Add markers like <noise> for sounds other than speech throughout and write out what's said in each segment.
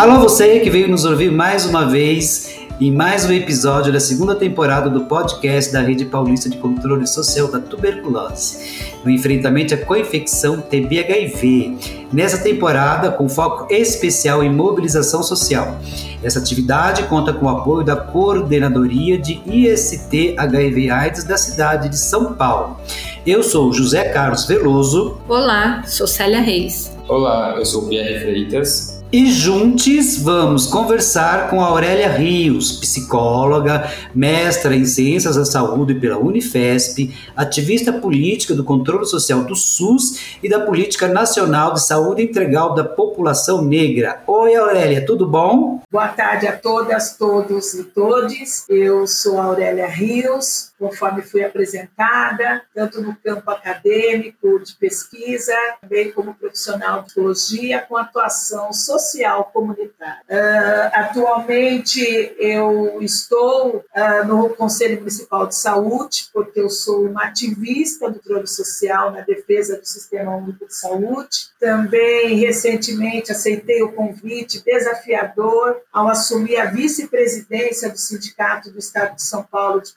Alô, você que veio nos ouvir mais uma vez em mais um episódio da segunda temporada do podcast da Rede Paulista de Controle Social da Tuberculose, no enfrentamento à co-infecção TB-HIV. Nessa temporada, com foco especial em mobilização social. Essa atividade conta com o apoio da Coordenadoria de IST HIV/AIDS da cidade de São Paulo. Eu sou José Carlos Veloso. Olá, sou Célia Reis. Olá, eu sou Pierre Freitas. E juntos vamos conversar com Aurélia Rios, psicóloga, mestra em Ciências da Saúde pela Unifesp, ativista política do controle social do SUS e da Política Nacional de Saúde Integral da População Negra. Oi, Aurélia, tudo bom? Boa tarde a todas, todos e todes. Eu sou Aurélia Rios, conforme fui apresentada, tanto no campo acadêmico, de pesquisa, também como profissional de psicologia, com atuação social comunitária. Uh, atualmente eu estou uh, no Conselho Municipal de Saúde, porque eu sou uma ativista do controle social na defesa do Sistema Único de Saúde. Também, recentemente, aceitei o convite desafiador ao assumir a vice-presidência do Sindicato do Estado de São Paulo de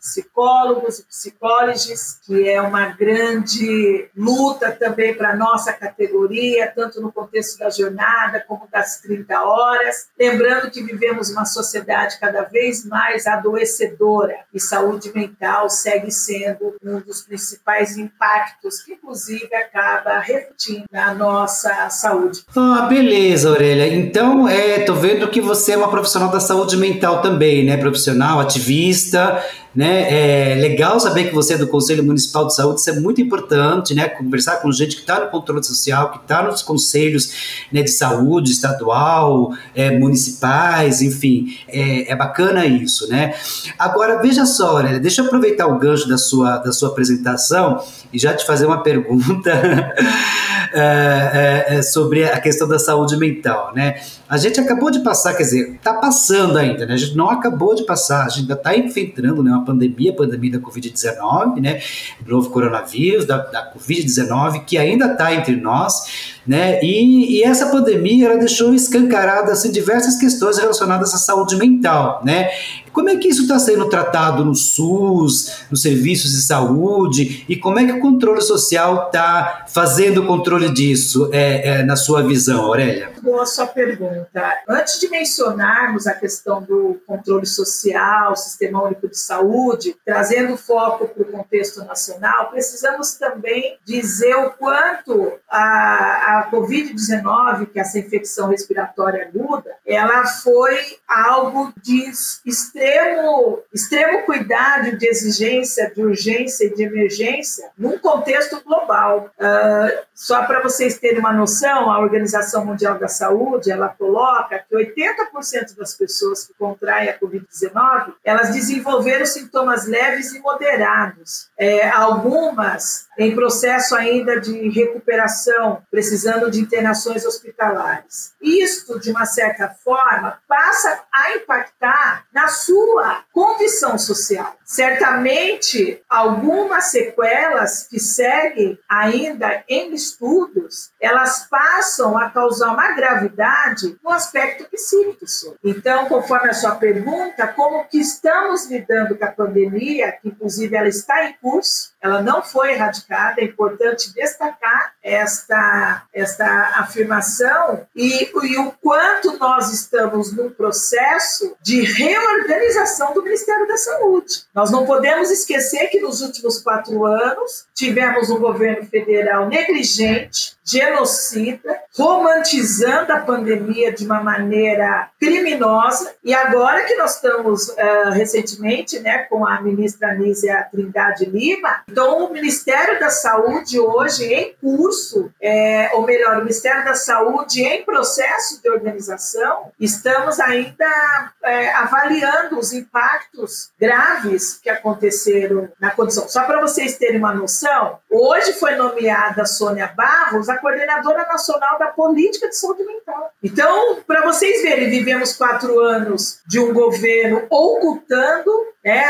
Psicólogos e Psicólogas, que é uma grande luta também para a nossa categoria, tanto no contexto da jornada, como das 30 horas. Lembrando que vivemos uma sociedade cada vez mais adoecedora e saúde mental segue sendo um dos principais impactos que, inclusive, acaba refletindo na nossa saúde. Ah, beleza, Aurélia. Então, é, vendo que você é uma profissional da saúde mental também, né? Profissional, ativista, né? É legal saber que você é do Conselho Municipal de Saúde, isso é muito importante, né? Conversar com gente que está no controle social, que está nos conselhos né, de saúde estadual, é, municipais, enfim, é, é, bacana isso, né? Agora, veja só, Aurélia, deixa eu aproveitar o gancho da sua, da sua apresentação e já te fazer uma pergunta <laughs> é, é, é, sobre a questão da saúde mental, né? A gente acabou de passar, quer dizer, está passando ainda, né? A gente não acabou de passar, a gente ainda está enfrentando né, uma pandemia, a pandemia da Covid-19, né? Novo coronavírus, da, da Covid-19, que ainda está entre nós, né? E, e, essa pandemia ela deixou escancaradas assim, diversas questões relacionadas à saúde mental, né? Como é que isso está sendo tratado no SUS, nos serviços de saúde, e como é que o controle social está fazendo o controle disso, é, é, na sua visão, Aurélia? Boa sua pergunta. Antes de mencionarmos a questão do controle social, Sistema Único de Saúde, trazendo foco para o contexto nacional, precisamos também dizer o quanto a, a Covid-19, que é essa infecção respiratória aguda, ela foi algo de extremo, extremo cuidado, de exigência, de urgência e de emergência num contexto global. Uh, só para vocês terem uma noção, a Organização Mundial da Saúde, ela coloca que 80% das pessoas que contraem a Covid-19, elas desenvolveram sintomas leves e moderados. É, algumas em processo ainda de recuperação, precisando de internações hospitalares. Isto, de uma certa forma, passa a impactar na sua condição social. Certamente, algumas sequelas que seguem ainda em estudos, elas passam a causar uma gravidade no aspecto psíquico. Então, conforme a sua pergunta, como que estamos lidando com a pandemia, que inclusive ela está em curso, ela não foi erradicada, é importante destacar esta, esta afirmação e, e o quanto nós estamos num processo de reorganização do Ministério da Saúde. Nós não podemos esquecer que nos últimos quatro anos tivemos um governo federal negligente, genocida, romantizando a pandemia de uma maneira criminosa. E agora que nós estamos uh, recentemente né, com a ministra Nízia Trindade Lima, então o Ministério da Saúde hoje em curso, é, ou melhor, o Ministério da Saúde em processo de organização, estamos ainda é, avaliando os impactos graves que aconteceram na condição. Só para vocês terem uma noção, hoje foi nomeada Sônia Barros a coordenadora nacional da política de saúde mental. Então, para vocês verem, vivemos quatro anos de um governo ocultando é,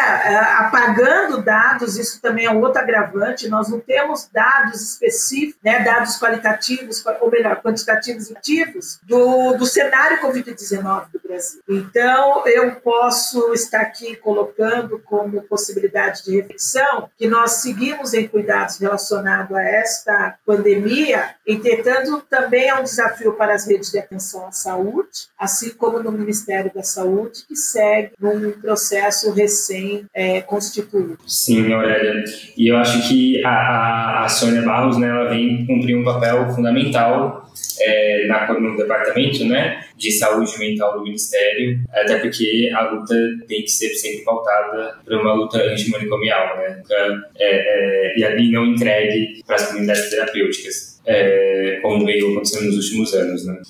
apagando dados, isso também é outro agravante, nós não temos dados específicos, né, dados qualitativos, ou melhor, quantitativos e ativos do, do cenário Covid-19 do Brasil. Então, eu posso estar aqui colocando como possibilidade de reflexão que nós seguimos em cuidados relacionados a esta pandemia, entretanto, também é um desafio para as redes de atenção à saúde, assim como no Ministério da Saúde, que segue num processo recém-constituído. Sim, Aurélia. E eu acho que a, a, Sônia Barros né, ela vem cumprir um papel fundamental é, na, no departamento né, de saúde mental do Ministério, até porque a luta tem que ser sempre pautada para uma luta antimanicomial, né? É, é, e ali não entregue para as comunidades terapêuticas, é, como veio acontecendo nos últimos anos. Né?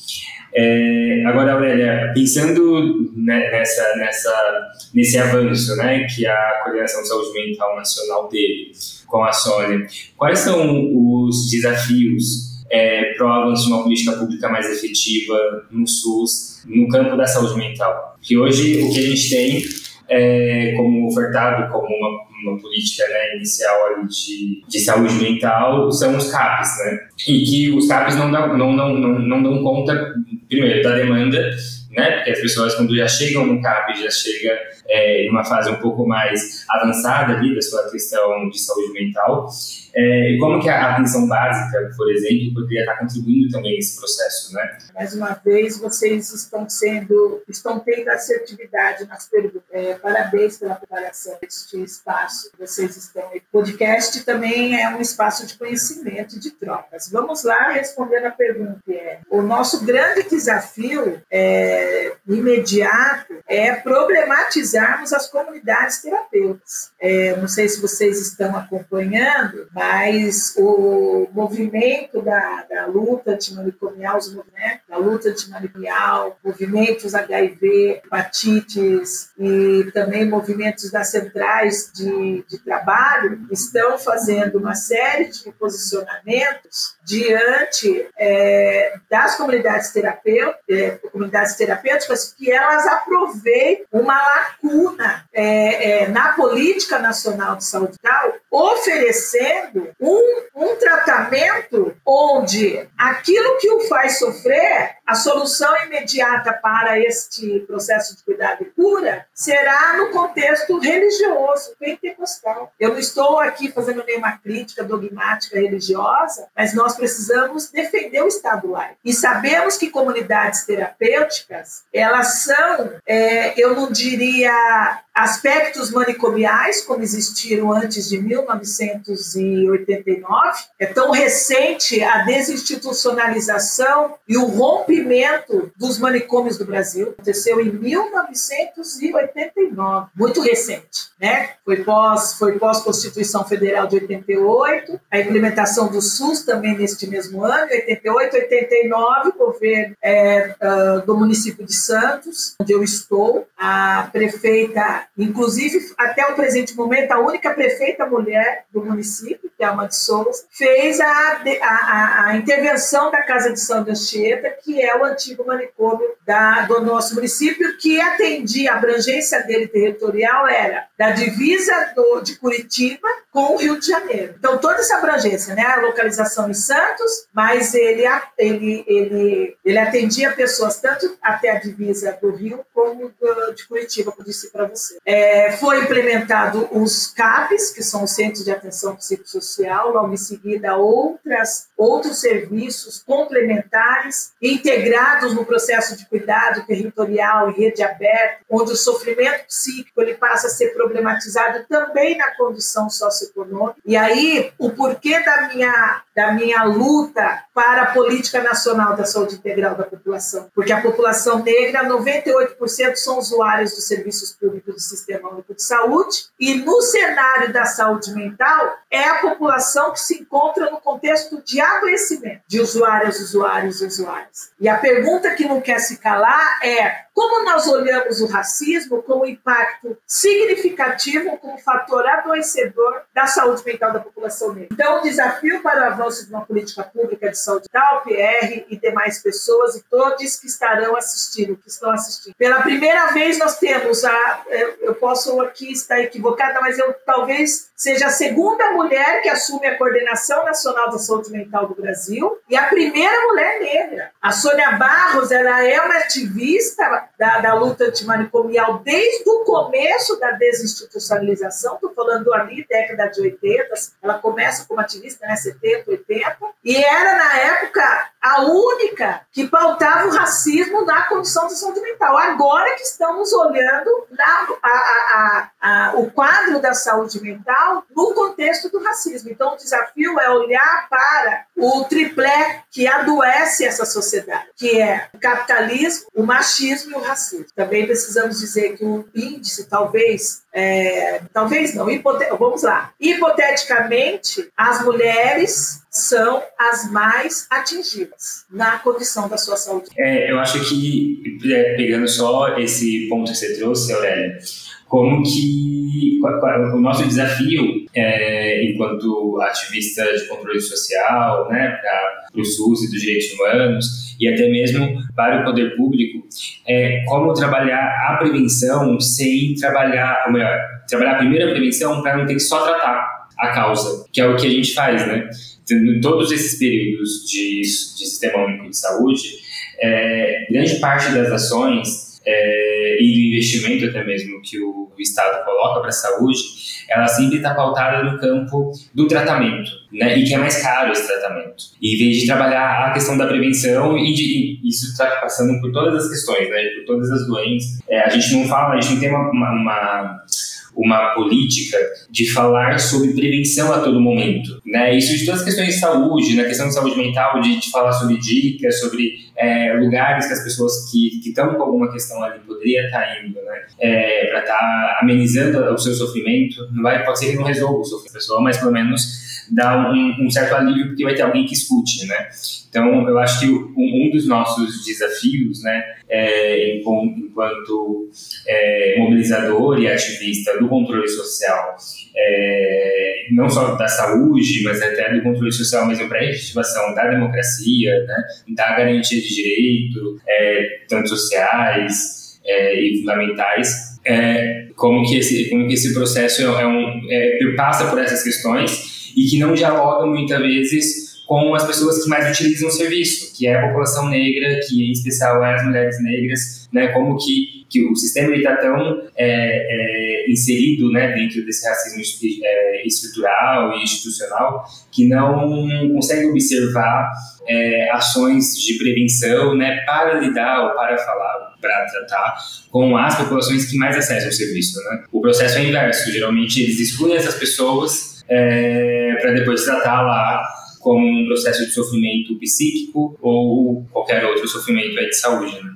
É, agora, Aurélia, pensando nessa, nessa, nesse avanço né, que a Coordenação de Saúde Mental Nacional teve com a Sônia, quais são os desafios é, de uma política pública mais efetiva no SUS, no campo da saúde mental? Que hoje o que a gente tem é, como ofertado como uma, uma política né, inicial de, de saúde mental são os CAPs, né? E que os CAPs não não, não, não, não dão conta, primeiro, da demanda, né? Porque as pessoas, quando já chegam no CAP, já chega é, em uma fase um pouco mais avançada ali da sua questão de saúde mental. É, e como que a atenção básica, por exemplo, poderia estar contribuindo também nesse processo, né? Mais uma vez, vocês estão sendo, estão tendo assertividade nas perguntas. É, parabéns pela preparação deste espaço que vocês estão. O podcast também é um espaço de conhecimento e de trocas. Vamos lá responder a pergunta. É, o nosso grande desafio é, imediato é problematizarmos as comunidades terapêuticas. É, não sei se vocês estão acompanhando, mas o movimento da, da luta antimanicomial, movimentos da luta antimanicomial, movimentos HIV, hepatites e também movimentos das centrais de, de trabalho estão fazendo uma série de posicionamentos diante é, das comunidades terapêuticas, é, comunidades terapêuticas que elas aproveitem uma lacuna é, é na política nacional de saúde mental, oferecendo um, um tratamento onde aquilo que o faz sofrer, a solução imediata para este processo de cuidado e cura será no contexto religioso, pentecostal. Eu não estou aqui fazendo nenhuma crítica dogmática religiosa, mas nós precisamos defender o Estado laico. E sabemos que comunidades terapêuticas, elas são, é, eu não diria aspectos manicomiais, como existiram antes de 1989. É tão recente a desinstitucionalização e o rompimento dos manicômios do Brasil. Aconteceu em 1989, muito recente, né? Foi pós, foi pós Constituição Federal de 88, a implementação do SUS também neste mesmo ano, 88, 89, governo é, uh, do município de Santos, onde eu estou, a prefeita Inclusive, até o presente momento, a única prefeita mulher do município, que é de Souza, fez a, a, a, intervenção da Casa de São Anchieta, que é o antigo manicômio da, do nosso município, que atendia, a abrangência dele territorial era da divisa do, de Curitiba com o Rio de Janeiro. Então, toda essa abrangência, né, a localização em Santos, mas ele, ele, ele, ele atendia pessoas tanto até a divisa do Rio como do, de Curitiba, como disse para você. É, foi implementado os CAPs, que são os Centros de Atenção Psicossocial, logo em seguida outras, outros serviços complementares, integrados no processo de cuidado territorial e rede aberta, onde o sofrimento psíquico ele passa a ser problematizado também na condição socioeconômica. E aí, o porquê da minha, da minha luta para a política nacional da saúde integral da população? Porque a população negra, 98% são usuários dos serviços públicos do Sistema Único de Saúde, e no cenário da saúde mental, é a população que se encontra no contexto de adoecimento de usuários, usuários, usuários. E a pergunta que não quer se calar é como nós olhamos o racismo como impacto significativo, como fator adoecedor da saúde mental da população negra. Então, o desafio para o avanço de uma política pública de saúde mental, PR e demais pessoas e todos que estarão assistindo, que estão assistindo. Pela primeira vez nós temos a, eu posso aqui estar equivocada, mas eu talvez seja a segunda mulher que assume a coordenação nacional da saúde mental do Brasil e a primeira mulher negra. A Sônia Barros, ela é uma ativista da, da luta antimanicomial desde o começo da desinstitucionalização, estou falando ali, década de 80, ela começa como ativista, né, 70, 80, e era, na época, a única que pautava o racismo na condição de saúde mental. Agora que estamos olhando na, a, a, a, o quadro da saúde mental no contexto do racismo. Então, o desafio é olhar para o triplé que adoece essa sociedade, que é o capitalismo, o machismo e o racismo. Também precisamos dizer que o índice, talvez, é, talvez não, vamos lá. Hipoteticamente, as mulheres são as mais atingidas na condição da sua saúde. É, eu acho que, é, pegando só esse ponto que você trouxe, Aurélia, como que o nosso desafio é, enquanto ativista de controle social, né, para o SUS e dos direitos humanos e até mesmo para o poder público, é como trabalhar a prevenção sem trabalhar, ou melhor, trabalhar a prevenção para não ter que só tratar a causa, que é o que a gente faz, né? Em todos esses períodos de, de sistema único de saúde, é, grande parte das ações é, e do investimento até mesmo que o, Estado coloca para a saúde, ela sempre está pautada no campo do tratamento, né? E que é mais caro esse tratamento. E em vez de trabalhar a questão da prevenção e, de, e isso está passando por todas as questões, né? Por todas as doenças. É, a gente não fala, a gente não tem uma, uma, uma uma política de falar sobre prevenção a todo momento, né? Isso de todas as questões de saúde, na questão de saúde mental, de, de falar sobre dicas, sobre é, lugares que as pessoas que estão com alguma questão ali poderia estar tá indo, né? É, para estar tá amenizando o seu sofrimento. Não vai, pode ser que não resolva o sofrimento da pessoa, mas pelo menos dá um, um, certo alívio porque vai ter alguém que escute, né? Então, eu acho que um, um dos nossos desafios, né, é, enquanto é, mobilizador e ativista do controle social, é, não só da saúde, mas até do controle social mesmo para a efetivação da democracia, né, da garantia de direito, é, tanto sociais é, e fundamentais, é, como que esse como que esse processo é um, passa por essas questões e que não dialoga muitas vezes com as pessoas que mais utilizam o serviço, que é a população negra, que em especial é as mulheres negras, né, como que, que o sistema está tão é, é, inserido né, dentro desse racismo é, estrutural e institucional que não consegue observar é, ações de prevenção né, para lidar ou para falar, para tratar com as populações que mais acessam o serviço. Né? O processo é inverso, geralmente eles excluem essas pessoas é, para depois tratar lá como um processo de sofrimento psíquico ou qualquer outro sofrimento de saúde. Né?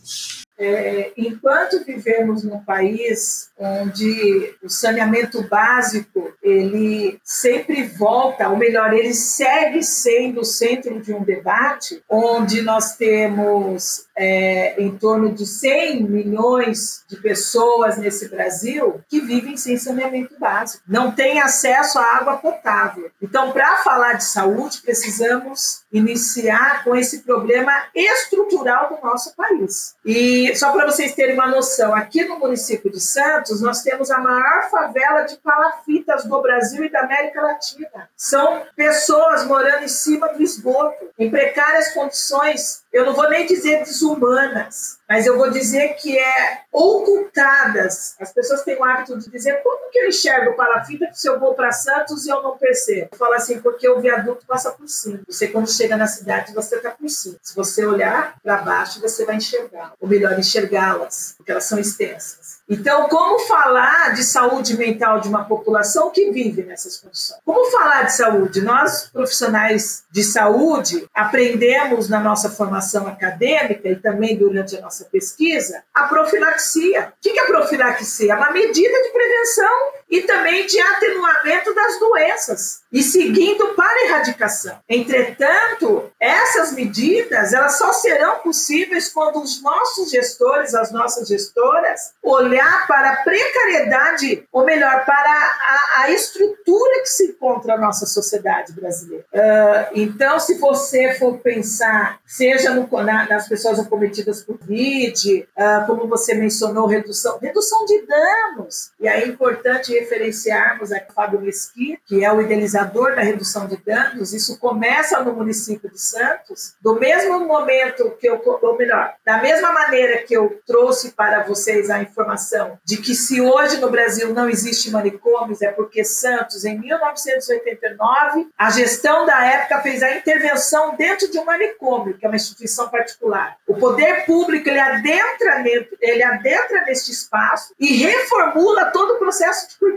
É, enquanto vivemos num país onde o saneamento básico ele sempre volta, ou melhor, ele segue sendo o centro de um debate, onde nós temos é, em torno de 100 milhões de pessoas nesse Brasil que vivem sem saneamento básico, não têm acesso à água potável. Então, para falar de saúde, precisamos iniciar com esse problema estrutural do nosso país. E só para vocês terem uma noção, aqui no município de Santos, nós temos a maior favela de palafitas do Brasil e da América Latina. São pessoas morando em cima do esgoto, em precárias condições, eu não vou nem dizer desumanas, mas eu vou dizer que é ocultadas. As pessoas têm o hábito de dizer como que eu enxergo palafita se eu vou para Santos e eu não percebo. Eu falo assim, porque o viaduto passa por cima. Você, quando chega na cidade, você está por cima. Se você olhar para baixo, você vai enxergar. Ou melhor, enxergá-las, porque elas são extensas. Então, como falar de saúde mental de uma população que vive nessas condições? Como falar de saúde? Nós, profissionais de saúde, aprendemos na nossa formação acadêmica e também durante a nossa pesquisa a profilaxia. O que é profilaxia? É uma medida de prevenção e também de atenuamento das doenças e seguindo para a erradicação. Entretanto, essas medidas elas só serão possíveis quando os nossos gestores, as nossas gestoras, olhar para a precariedade, ou melhor, para a, a estrutura que se encontra na nossa sociedade brasileira. Uh, então, se você for pensar, seja no, na, nas pessoas acometidas por Covid, uh, como você mencionou, redução, redução de danos. E aí é importante referenciarmos o Fábio Mesquita, que é o idealizador da redução de danos, isso começa no município de Santos, do mesmo momento que eu, ou melhor, da mesma maneira que eu trouxe para vocês a informação de que se hoje no Brasil não existe manicômios, é porque Santos, em 1989, a gestão da época fez a intervenção dentro de um manicômio, que é uma instituição particular. O poder público, ele adentra, ele adentra neste espaço e reformula todo o processo de cuidado,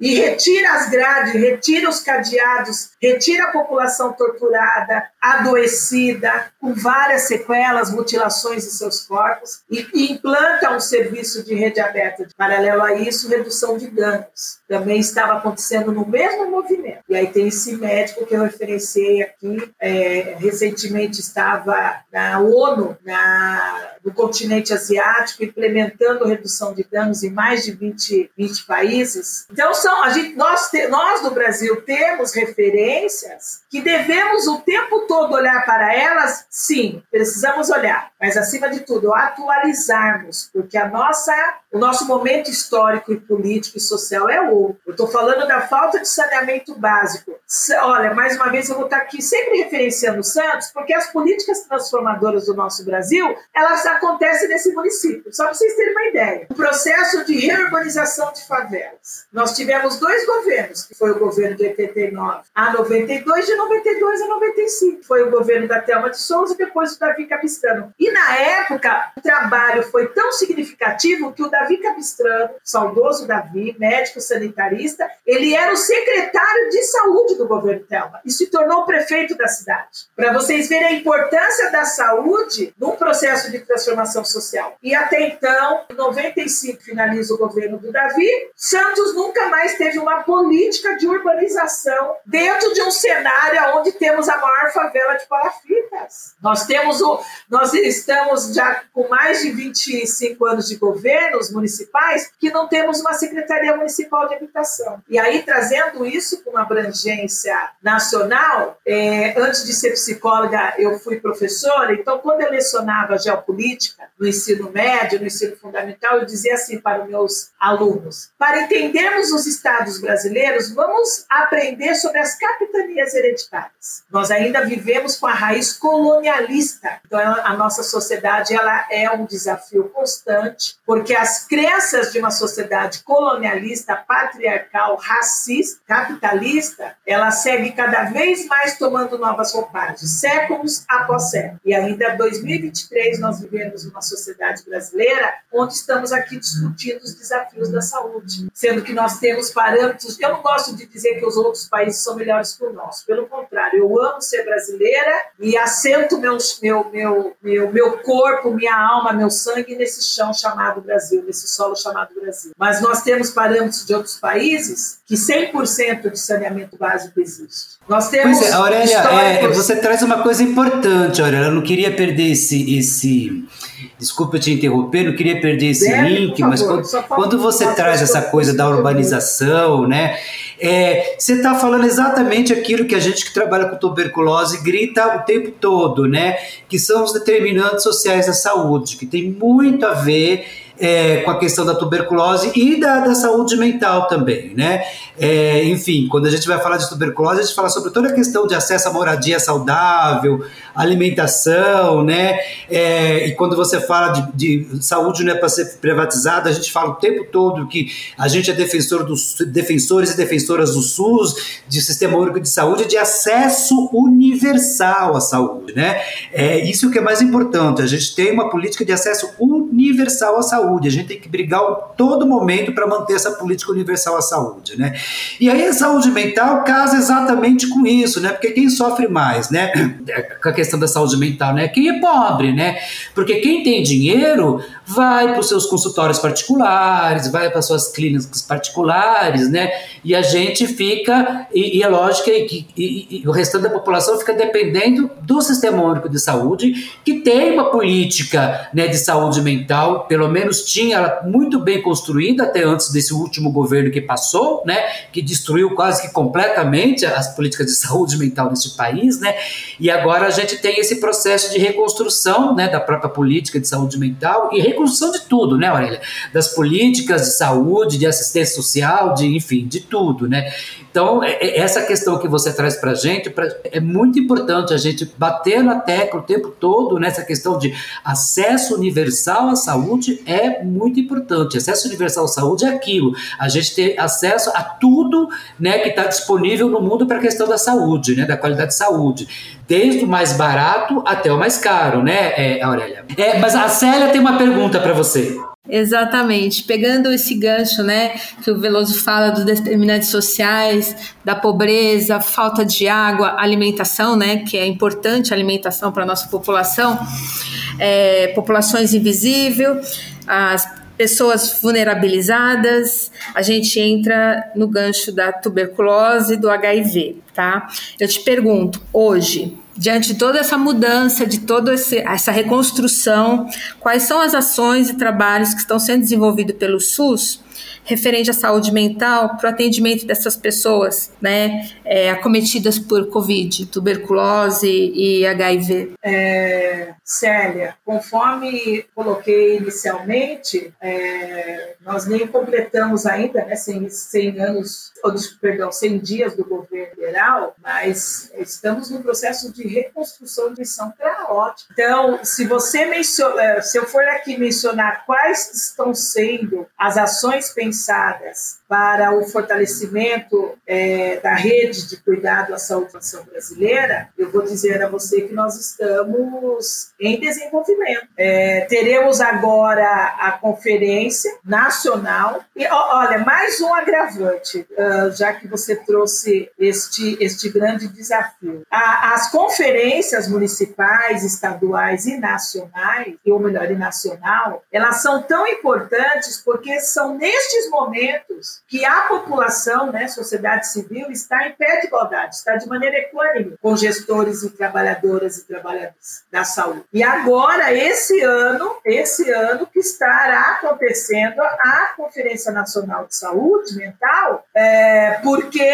e retira as grades, retira os cadeados, retira a população torturada, adoecida, com várias sequelas, mutilações de seus corpos, e, e implanta um serviço de rede aberta. Paralelo a isso, redução de danos. Também estava acontecendo no mesmo movimento. E aí tem esse médico que eu referenciei aqui, é, recentemente estava na ONU, na, no continente asiático, implementando redução de danos em mais de 20, 20 países. Então, são, a gente, nós, te, nós do Brasil temos referências que devemos o tempo todo olhar para elas, sim, precisamos olhar, mas acima de tudo, atualizarmos, porque a nossa, o nosso momento histórico e político e social é outro. Eu estou falando da falta de saneamento básico. Olha, mais uma vez eu vou estar aqui sempre referenciando o Santos, porque as políticas transformadoras do nosso Brasil, elas acontecem nesse município. Só para vocês terem uma ideia. O processo de reurbanização de favelas. Nós tivemos dois governos, que foi o governo de 89 a 92, de 92 a 95. Foi o governo da Thelma de Souza e depois o Davi Capistrano. E na época, o trabalho foi tão significativo que o Davi Capistrano, saudoso Davi, médico sanitarista, ele era o secretário de saúde do governo Thelma e se tornou prefeito da cidade. Para vocês verem a importância da saúde num processo de transformação social. E até então, em 95, finaliza o governo do Davi, Santos nunca mais teve uma política de urbanização dentro de um cenário onde temos a maior favela de palafitas. Nós temos o, nós estamos já com mais de 25 anos de governos municipais que não temos uma secretaria municipal de habitação. E aí trazendo isso com uma abrangência nacional, é, antes de ser psicóloga eu fui professora, então quando eu lecionava geopolítica no ensino médio, no ensino fundamental, eu dizia assim para os meus alunos: para entendermos os estados brasileiros, vamos aprender sobre as capitanias hereditárias. Nós ainda vivemos com a raiz colonialista. Então, a nossa sociedade ela é um desafio constante, porque as crenças de uma sociedade colonialista, patriarcal, racista, capitalista, ela segue cada vez mais tomando novas roupagens, séculos após séculos. E ainda em 2023 nós vivemos uma sociedade brasileira onde estamos aqui discutindo os desafios da saúde, sendo que nós temos parâmetros. Eu não gosto de dizer que os outros países são melhores que o nosso. Pelo contrário, eu amo ser brasileira e assento meu, meu, meu, meu, meu corpo, minha alma, meu sangue nesse chão chamado Brasil, nesse solo chamado Brasil. Mas nós temos parâmetros de outros países que 100% de saneamento básico existe. Nós temos. Pois é, Aurélia, é, você traz uma coisa importante, Aurélia. Eu não queria perder esse. esse desculpa te interromper, não queria perder esse Deve, link, mas quando, quando você traz essa coisa da urbanização, né? É, você está falando exatamente aquilo que a gente que trabalha com tuberculose grita o tempo todo, né? Que são os determinantes sociais da saúde, que tem muito a ver é, com a questão da tuberculose e da, da saúde mental também, né? É, enfim, quando a gente vai falar de tuberculose, a gente fala sobre toda a questão de acesso à moradia saudável, alimentação, né? É, e quando você fala de, de saúde não é para ser privatizada, a gente fala o tempo todo que a gente é defensor dos defensores e defensoras do SUS, de sistema único de saúde, de acesso universal à saúde, né? É isso que é mais importante. A gente tem uma política de acesso universal à saúde. A gente tem que brigar todo momento para manter essa política universal à saúde, né? E aí a saúde mental casa exatamente com isso, né? Porque quem sofre mais, né? Com a questão da saúde mental, né? Quem é pobre, né? Porque quem tem dinheiro vai para os seus consultórios particulares, vai para suas clínicas particulares, né? E a gente fica, e, e é lógico que e, e, o restante da população fica dependendo do Sistema Único de Saúde, que tem uma política né, de saúde mental, pelo menos tinha ela muito bem construída até antes desse último governo que passou, né? Que destruiu quase que completamente as políticas de <laughs> saúde mental nesse país, né? E agora a gente tem esse processo de reconstrução, né, da própria política de saúde mental e reconstrução de tudo, né, Aurélia? Das políticas de saúde, de assistência social, de enfim, de tudo, né? Então, é, é, essa questão que você traz para a gente é muito importante a gente bater na tecla o tempo todo nessa questão de acesso universal à saúde é muito importante. Acesso universal à saúde é aquilo, a gente ter acesso a tudo né, que está disponível no mundo para a questão da saúde, né, da qualidade de saúde. Desde o mais barato até o mais caro, né, é, Aurélia? É, mas a Célia tem uma pergunta para você. Exatamente. Pegando esse gancho, né, que o Veloso fala dos determinantes sociais, da pobreza, falta de água, alimentação, né, que é importante a alimentação para a nossa população, é, populações invisíveis, as pessoas vulnerabilizadas, a gente entra no gancho da tuberculose do HIV, tá? Eu te pergunto, hoje, diante de toda essa mudança, de toda essa reconstrução, quais são as ações e trabalhos que estão sendo desenvolvidos pelo SUS referente à saúde mental para o atendimento dessas pessoas, né, é, acometidas por Covid, tuberculose e HIV? É, Célia, conforme coloquei inicialmente, é, nós nem completamos ainda, né, 100, 100 anos, ou, perdão, 100 dias do governo federal, mas estamos no processo de reconstrução de São ótimo. Então, se você menciona, é, se eu for aqui mencionar quais estão sendo as ações pensadas para o fortalecimento é, da rede de cuidado à saúde brasileira, eu vou dizer a você que nós estamos em desenvolvimento. É, teremos agora a conferência nacional e olha mais um agravante, uh, já que você trouxe este este grande desafio. As conferências municipais, estaduais e nacionais, ou melhor, e nacional, elas são tão importantes porque são nestes momentos que a população, né, sociedade civil, está em pé de igualdade, está de maneira equânime com gestores e trabalhadoras e trabalhadores da saúde. E agora, esse ano, esse ano que estará acontecendo a Conferência Nacional de Saúde Mental, é, porque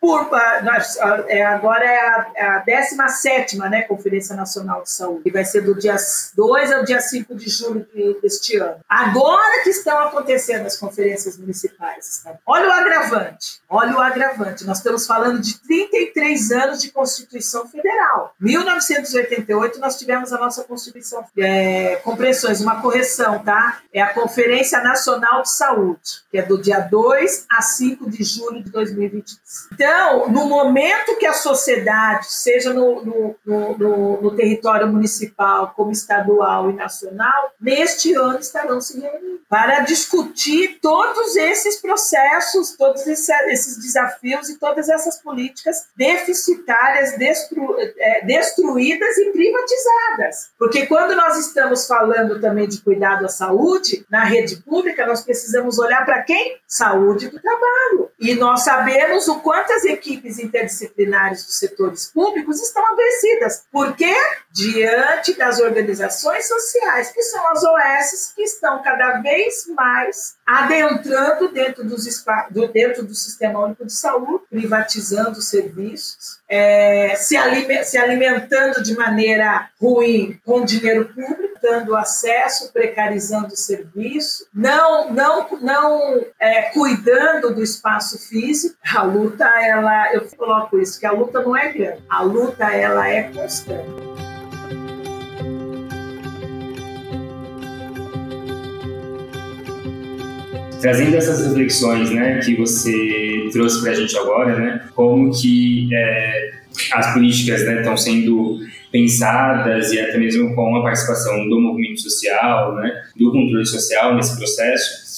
por, nós, é, agora é a, é a 17 né, Conferência Nacional de Saúde, que vai ser do dia 2 ao dia 5 de julho deste ano. Agora que estão acontecendo as conferências municipais, Olha o agravante, olha o agravante. Nós estamos falando de 33 anos de Constituição Federal. 1988 nós tivemos a nossa Constituição, é, compreensões, uma correção, tá? É a Conferência Nacional de Saúde, que é do dia 2 a 5 de julho de 2023. Então, no momento que a sociedade, seja no, no, no, no território municipal, como estadual e nacional, neste ano estarão se reunindo para discutir todos esses processos todos esses desafios e todas essas políticas deficitárias, destru, é, destruídas e privatizadas. Porque quando nós estamos falando também de cuidado à saúde, na rede pública, nós precisamos olhar para quem? Saúde do trabalho. E nós sabemos o quanto as equipes interdisciplinares dos setores públicos estão adoecidas. Por quê? Diante das organizações sociais, que são as OS, que estão cada vez mais adentrando dentro dos dentro do Sistema Único de Saúde, privatizando serviços, é, se, se alimentando de maneira ruim com dinheiro público, dando acesso, precarizando o serviço, não, não, não é, cuidando do espaço físico. A luta, ela, eu coloco isso, que a luta não é grande, a luta ela é constante. Trazendo essas reflexões né, que você trouxe para a gente agora, né, como que é, as políticas né, estão sendo pensadas e até mesmo com a participação do movimento social, né, do controle social nesse processo,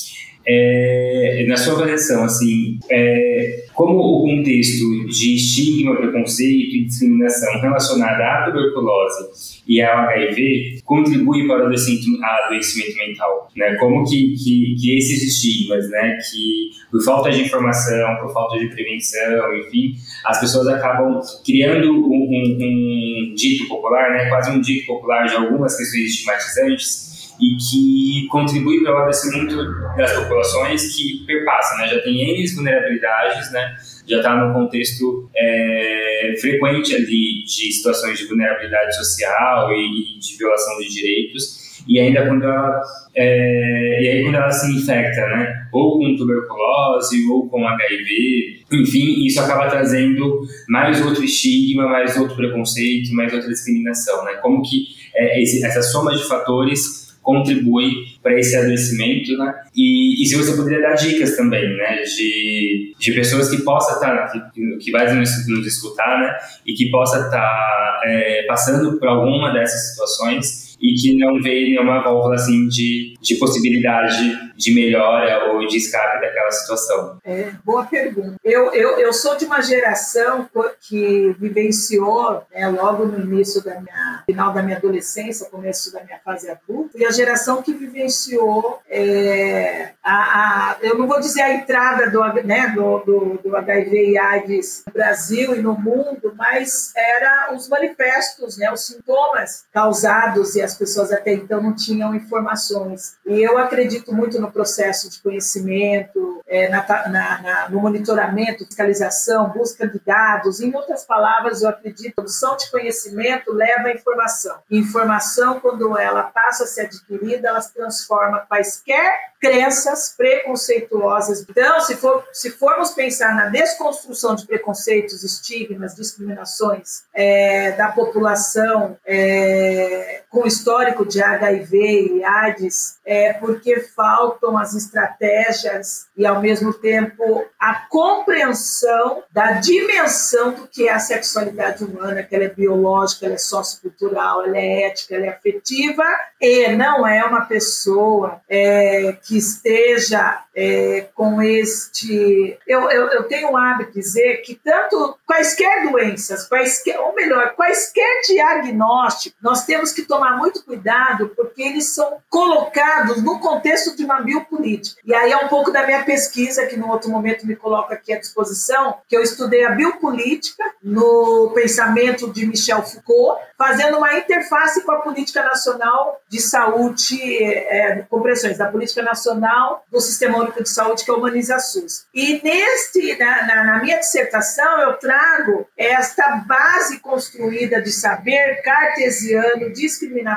é, na sua avaliação, assim, é, como o contexto de estigma, preconceito e discriminação relacionada à tuberculose e ao HIV contribui para o adoecimento mental, né? Como que, que, que, esses estigmas, né? Que por falta de informação, por falta de prevenção, enfim, as pessoas acabam criando um, um, um dito popular, né? Quase um dito popular de algumas questões estigmatizantes e que contribui para o adoecimento das populações que perpassam, né? Já tem N vulnerabilidades, né? Já está no contexto é, frequente ali de situações de vulnerabilidade social e de violação de direitos e ainda quando ela é, e aí quando ela se infecta, né, ou com tuberculose ou com HIV, enfim, isso acaba trazendo mais outro estigma, mais outro preconceito, mais outra discriminação, né? Como que é, esse, essa soma de fatores contribui para esse adoecimento, né? E, e, se você poderia dar dicas também, né? De, de pessoas que possa estar, tá, que, que vai nos, nos escutar, né? E que possa estar tá, é, passando por alguma dessas situações e que não vê nenhuma válvula assim de, de possibilidade de melhora ou de escape daquela situação? É, boa pergunta. Eu, eu, eu sou de uma geração que vivenciou, né, logo no início da minha, final da minha adolescência, começo da minha fase adulta, e a geração que vivenciou é, a, a, eu não vou dizer a entrada do, né, do, do, do HIV e AIDS no Brasil e no mundo, mas era os manifestos, né, os sintomas causados e as pessoas até então não tinham informações. E eu acredito muito no processo de conhecimento, é, na, na, na, no monitoramento, fiscalização, busca de dados. Em outras palavras, eu acredito a produção de conhecimento leva à informação. Informação, quando ela passa a ser adquirida, ela se transforma quaisquer crenças preconceituosas. Então, se, for, se formos pensar na desconstrução de preconceitos, estigmas, discriminações é, da população é, com histórico de HIV e AIDS, é porque faltam as estratégias e, ao mesmo tempo, a compreensão da dimensão do que é a sexualidade humana, que ela é biológica, ela é sociocultural, ela é ética, ela é afetiva e não é uma pessoa é, que esteja é, com este. Eu, eu, eu, tenho o hábito de dizer que tanto quaisquer doenças, quaisquer, ou melhor, quaisquer diagnóstico, nós temos que tomar muito cuidado porque eles são colocados no contexto de uma biopolítica. E aí é um pouco da minha pesquisa, que no outro momento me coloco aqui à disposição, que eu estudei a biopolítica no pensamento de Michel Foucault, fazendo uma interface com a política nacional de saúde, é, compreensões da política nacional do Sistema Único de Saúde, que é o SUS. E neste, na, na, na minha dissertação, eu trago esta base construída de saber cartesiano, discriminatório,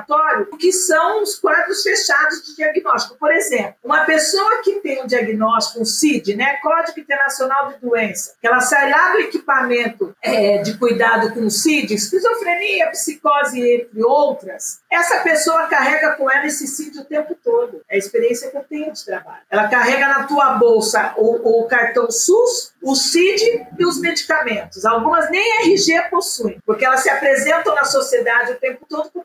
que são os quadros fechados de diagnóstico. Por exemplo, uma pessoa que tem um diagnóstico, um CID, né, Código Internacional de Doença, que ela sai lá do equipamento é, de cuidado com o CID, esquizofrenia, psicose, entre outras, essa pessoa carrega com ela esse CID o tempo todo. É a experiência que eu tenho de trabalho. Ela carrega na tua bolsa o, o cartão SUS, o CID e os medicamentos. Algumas nem RG possuem, porque elas se apresentam na sociedade o tempo todo com o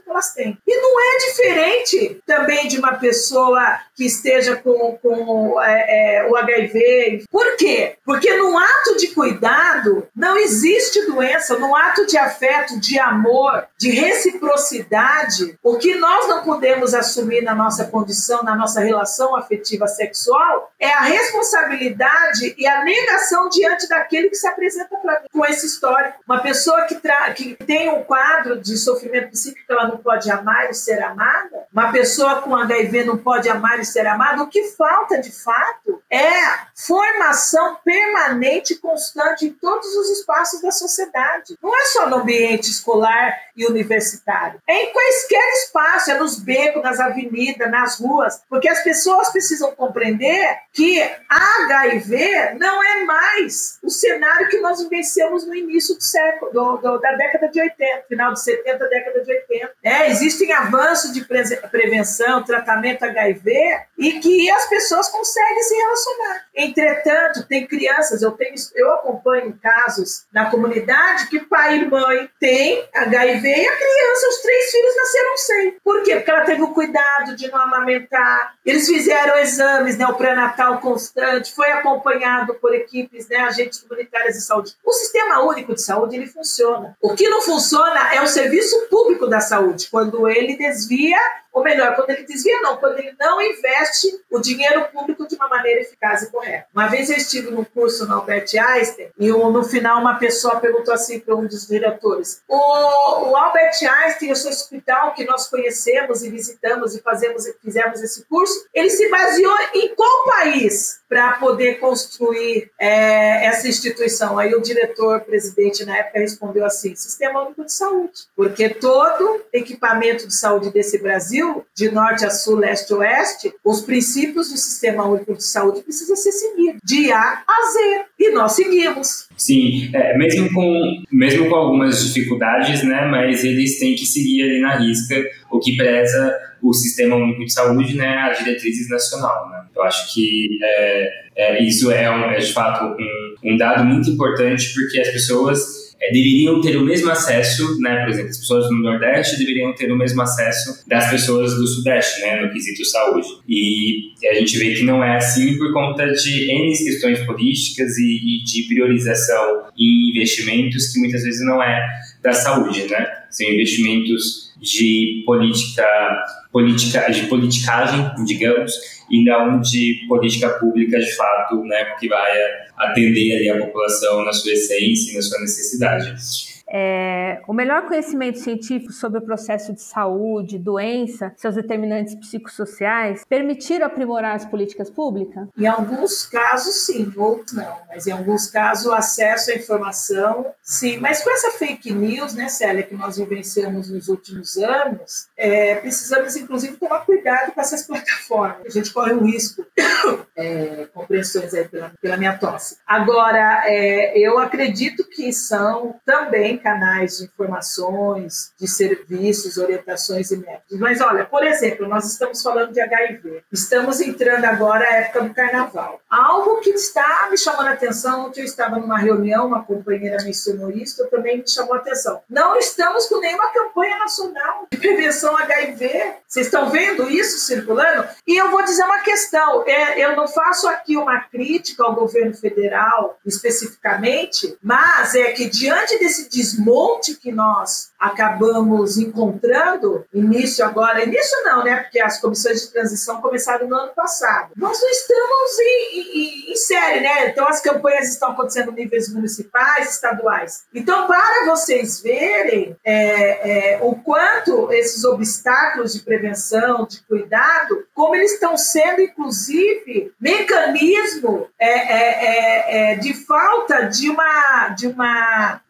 que elas têm. E não é diferente também de uma pessoa que esteja com, com é, é, o HIV. Por quê? Porque no ato de cuidado não existe doença, no ato de afeto, de amor, de reciprocidade, o que nós não podemos assumir na nossa condição, na nossa relação afetiva sexual, é a responsabilidade e a negação diante daquele que se apresenta para mim com esse histórico. Uma pessoa que, que tem um quadro de sofrimento psíquico que ela não pode amar e ser amada, uma pessoa com HIV não pode amar e ser amada, o que falta de fato é formação permanente e constante em todos os espaços da sociedade. Não é só no ambiente escolar e universitário, é em quaisquer espaço, é nos becos, nas avenidas, nas ruas, porque as pessoas precisam compreender que HIV não é mais o cenário que nós vivenciamos no início do século, do, do, da década de 80, final de 70, década de 80. Né? existem avanços de prevenção, tratamento HIV e que as pessoas conseguem se relacionar. Entretanto, tem crianças, eu, tenho, eu acompanho casos na comunidade que pai e mãe têm HIV e a criança, os três filhos nasceram sem. Por quê? Porque ela teve o cuidado de não amamentar, eles fizeram exames, né, o pré-natal constante, foi acompanhado por equipes, né, agentes comunitários de saúde. O Sistema Único de Saúde, ele funciona. O que não funciona é o serviço público da saúde, quando ele desvia ou melhor, quando ele desvia, não, quando ele não investe o dinheiro público de uma maneira eficaz e correta. Uma vez eu estive num curso no Albert Einstein e no final uma pessoa perguntou assim para um dos diretores: o, o Albert Einstein, o seu hospital que nós conhecemos e visitamos e fazemos, fizemos esse curso, ele se baseou em qual país para poder construir é, essa instituição? Aí o diretor, presidente na época, respondeu assim: Sistema Único de Saúde, porque todo equipamento de saúde desse Brasil de norte a sul, leste a oeste, os princípios do Sistema Único de Saúde precisam ser seguidos, de A a Z. E nós seguimos. Sim, é, mesmo, com, mesmo com algumas dificuldades, né, mas eles têm que seguir ali na risca o que preza o Sistema Único de Saúde, né, as diretrizes nacional. Né? Eu acho que é, é, isso é, um, é, de fato um, um dado muito importante porque as pessoas é, deveriam ter o mesmo acesso, né, por exemplo, as pessoas do Nordeste deveriam ter o mesmo acesso das pessoas do Sudeste, né, no quesito saúde. E a gente vê que não é assim por conta de N questões políticas e, e de priorização em investimentos que muitas vezes não é da saúde, né? São investimentos de política, política de politicagem, digamos, e não de política pública de fato, né, que vai atender ali a população na sua essência e na sua necessidade. É, o melhor conhecimento científico sobre o processo de saúde, doença, seus determinantes psicossociais, permitiram aprimorar as políticas públicas? Em alguns casos, sim, outros não. Mas em alguns casos, o acesso à informação, sim. Mas com essa fake news, né, Célia, que nós vivenciamos nos últimos anos, é, precisamos, inclusive, tomar cuidado com essas <laughs> plataformas. A gente corre um risco, <coughs> é, compreensões aí pela, pela minha tosse. Agora, é, eu acredito que são também canais de informações, de serviços, orientações e métodos. Mas olha, por exemplo, nós estamos falando de HIV. Estamos entrando agora a época do carnaval. Algo que está me chamando a atenção, ontem eu estava numa reunião, uma companheira mencionou isso, também me chamou a atenção. Não estamos com nenhuma campanha nacional de prevenção HIV. Vocês estão vendo isso circulando? E eu vou dizer uma questão, é, eu não faço aqui uma crítica ao governo federal especificamente, mas é que diante desse desmonte que nós acabamos encontrando, início agora, início não, né? Porque as comissões de transição começaram no ano passado. Nós não estamos em, em, em série, né? Então as campanhas estão acontecendo em níveis municipais, estaduais. Então, para vocês verem é, é, o quanto esses obstáculos de prevenção, de cuidado, como eles estão sendo, inclusive, mecanismo é, é, é, é de falta de uma, de uma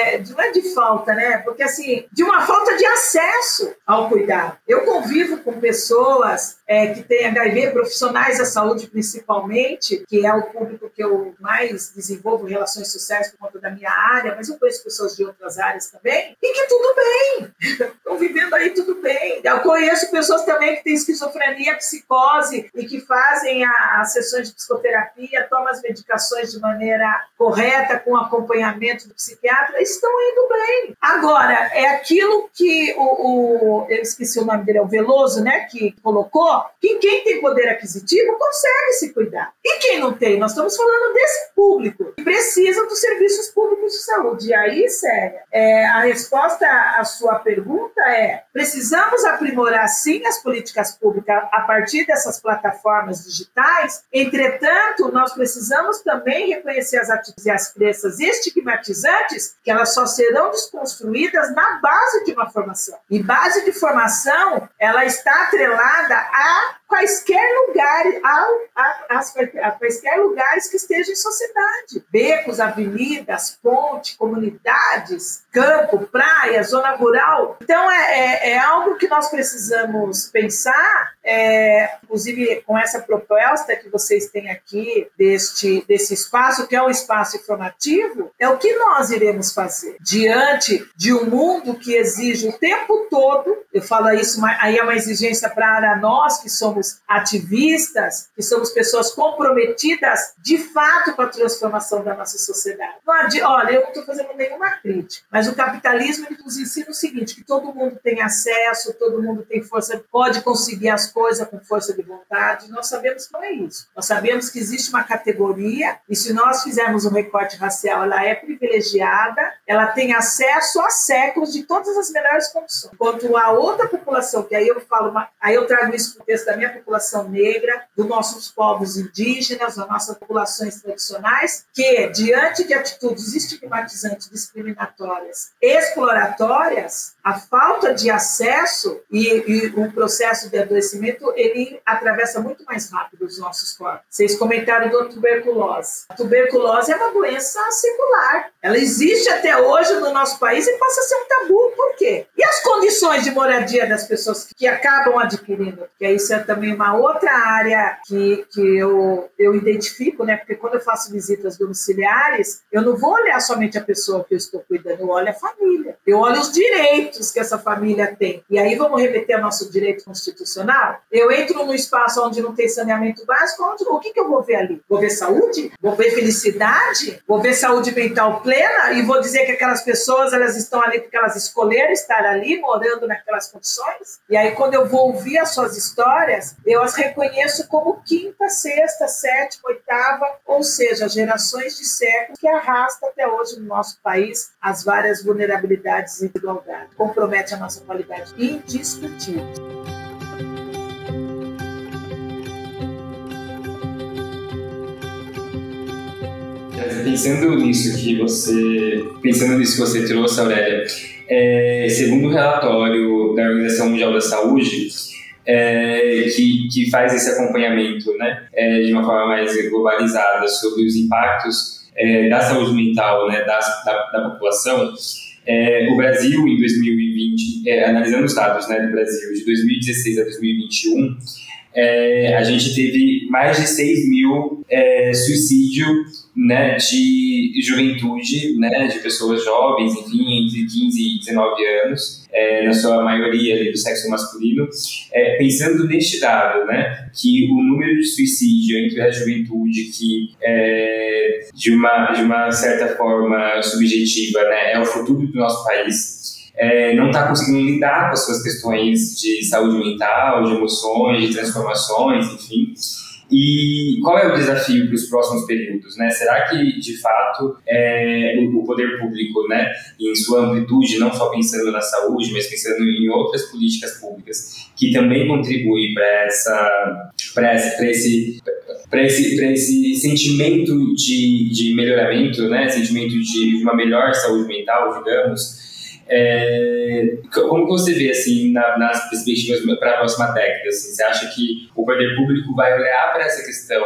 é, não é de falta, né? Porque assim, de uma falta de acesso ao cuidado. Eu convivo com pessoas é, que têm HIV, profissionais da saúde principalmente, que é o público que eu mais desenvolvo relações sociais por conta da minha área, mas eu conheço pessoas de outras áreas também, e que tudo bem, <laughs> estão vivendo aí tudo bem. Eu conheço pessoas também que têm esquizofrenia, psicose e que fazem as sessões de psicoterapia, tomam as medicações de maneira correta, com acompanhamento do psiquiatra, estão indo bem. Agora, é aquilo que o, o eu esqueci o nome dele, é o Veloso, né, que colocou, que quem tem poder aquisitivo consegue se cuidar. E quem não tem? Nós estamos falando desse público que precisa dos serviços públicos de saúde. E aí, Séria, é, a resposta à sua pergunta é: precisamos aprimorar sim as políticas públicas a partir dessas plataformas digitais, entretanto, nós precisamos também reconhecer as atitudes e as crenças estigmatizantes que elas só serão desconstruídas na base de uma formação. E base de formação, ela está atrelada a Huh? Quaisquer lugares, a, a, a, quaisquer lugares que estejam em sociedade. Becos, avenidas, ponte, comunidades, campo, praia, zona rural. Então, é, é, é algo que nós precisamos pensar, é, inclusive com essa proposta que vocês têm aqui, deste, desse espaço, que é um espaço informativo, é o que nós iremos fazer diante de um mundo que exige o tempo todo, eu falo isso, aí é uma exigência para nós que somos ativistas, que somos pessoas comprometidas de fato com a transformação da nossa sociedade. Não olha, eu não estou fazendo nenhuma crítica, mas o capitalismo ele nos ensina o seguinte: que todo mundo tem acesso, todo mundo tem força, pode conseguir as coisas com força de vontade. Nós sabemos que não é isso. Nós sabemos que existe uma categoria, e se nós fizermos um recorte racial, ela é privilegiada, ela tem acesso a séculos de todas as melhores condições. Enquanto a outra população, que aí eu falo, aí eu trago isso para o texto da minha população negra, dos nossos povos indígenas, das nossas populações tradicionais, que, diante de atitudes estigmatizantes, discriminatórias, exploratórias, a falta de acesso e, e o processo de adoecimento, ele atravessa muito mais rápido os nossos corpos. Vocês comentaram da tuberculose. A tuberculose é uma doença secular. Ela existe até hoje no nosso país e passa a ser um tabu. Por quê? E as condições de moradia das pessoas que acabam adquirindo? Porque isso é também uma outra área que, que eu, eu identifico, né? Porque quando eu faço visitas domiciliares, eu não vou olhar somente a pessoa que eu estou cuidando, eu olho a família. Eu olho os direitos que essa família tem. E aí vamos remeter ao nosso direito constitucional? Eu entro num espaço onde não tem saneamento básico, onde, o que, que eu vou ver ali? Vou ver saúde? Vou ver felicidade? Vou ver saúde mental plena? E vou dizer que aquelas pessoas elas estão ali porque elas escolheram estar ali, morando naquelas condições? E aí, quando eu vou ouvir as suas histórias, eu as reconheço como quinta, sexta, sétima, oitava, ou seja, gerações de séculos que arrasta até hoje no nosso país as várias vulnerabilidades e desigualdades. Compromete a nossa qualidade indiscutível. Pensando nisso que você, pensando nisso que você trouxe, Aurélia, é, segundo o relatório da Organização Mundial da Saúde, é, que, que faz esse acompanhamento né, é, de uma forma mais globalizada sobre os impactos é, da saúde mental né, da, da, da população, é, o Brasil, em 2020, é, analisando os dados né, do Brasil de 2016 a 2021, é, a gente teve mais de 6 mil é, suicídios né, de juventude, né, de pessoas jovens, enfim, entre 15 e 19 anos, é, na sua maioria ali, do sexo masculino, é, pensando neste dado, né, que o número de suicídio entre a juventude, que é, de, uma, de uma certa forma subjetiva, né, é o futuro do nosso país, é, não está conseguindo lidar com as suas questões de saúde mental, de emoções, de transformações, enfim. E qual é o desafio para os próximos períodos? Né? Será que, de fato, é, o poder público, né, em sua amplitude, não só pensando na saúde, mas pensando em outras políticas públicas, que também contribuem para essa, para esse, esse, esse sentimento de, de melhoramento, né, sentimento de uma melhor saúde mental, digamos, é, como você vê assim na, nas perspectivas para a próxima década? Assim, você acha que o poder público vai olhar para essa questão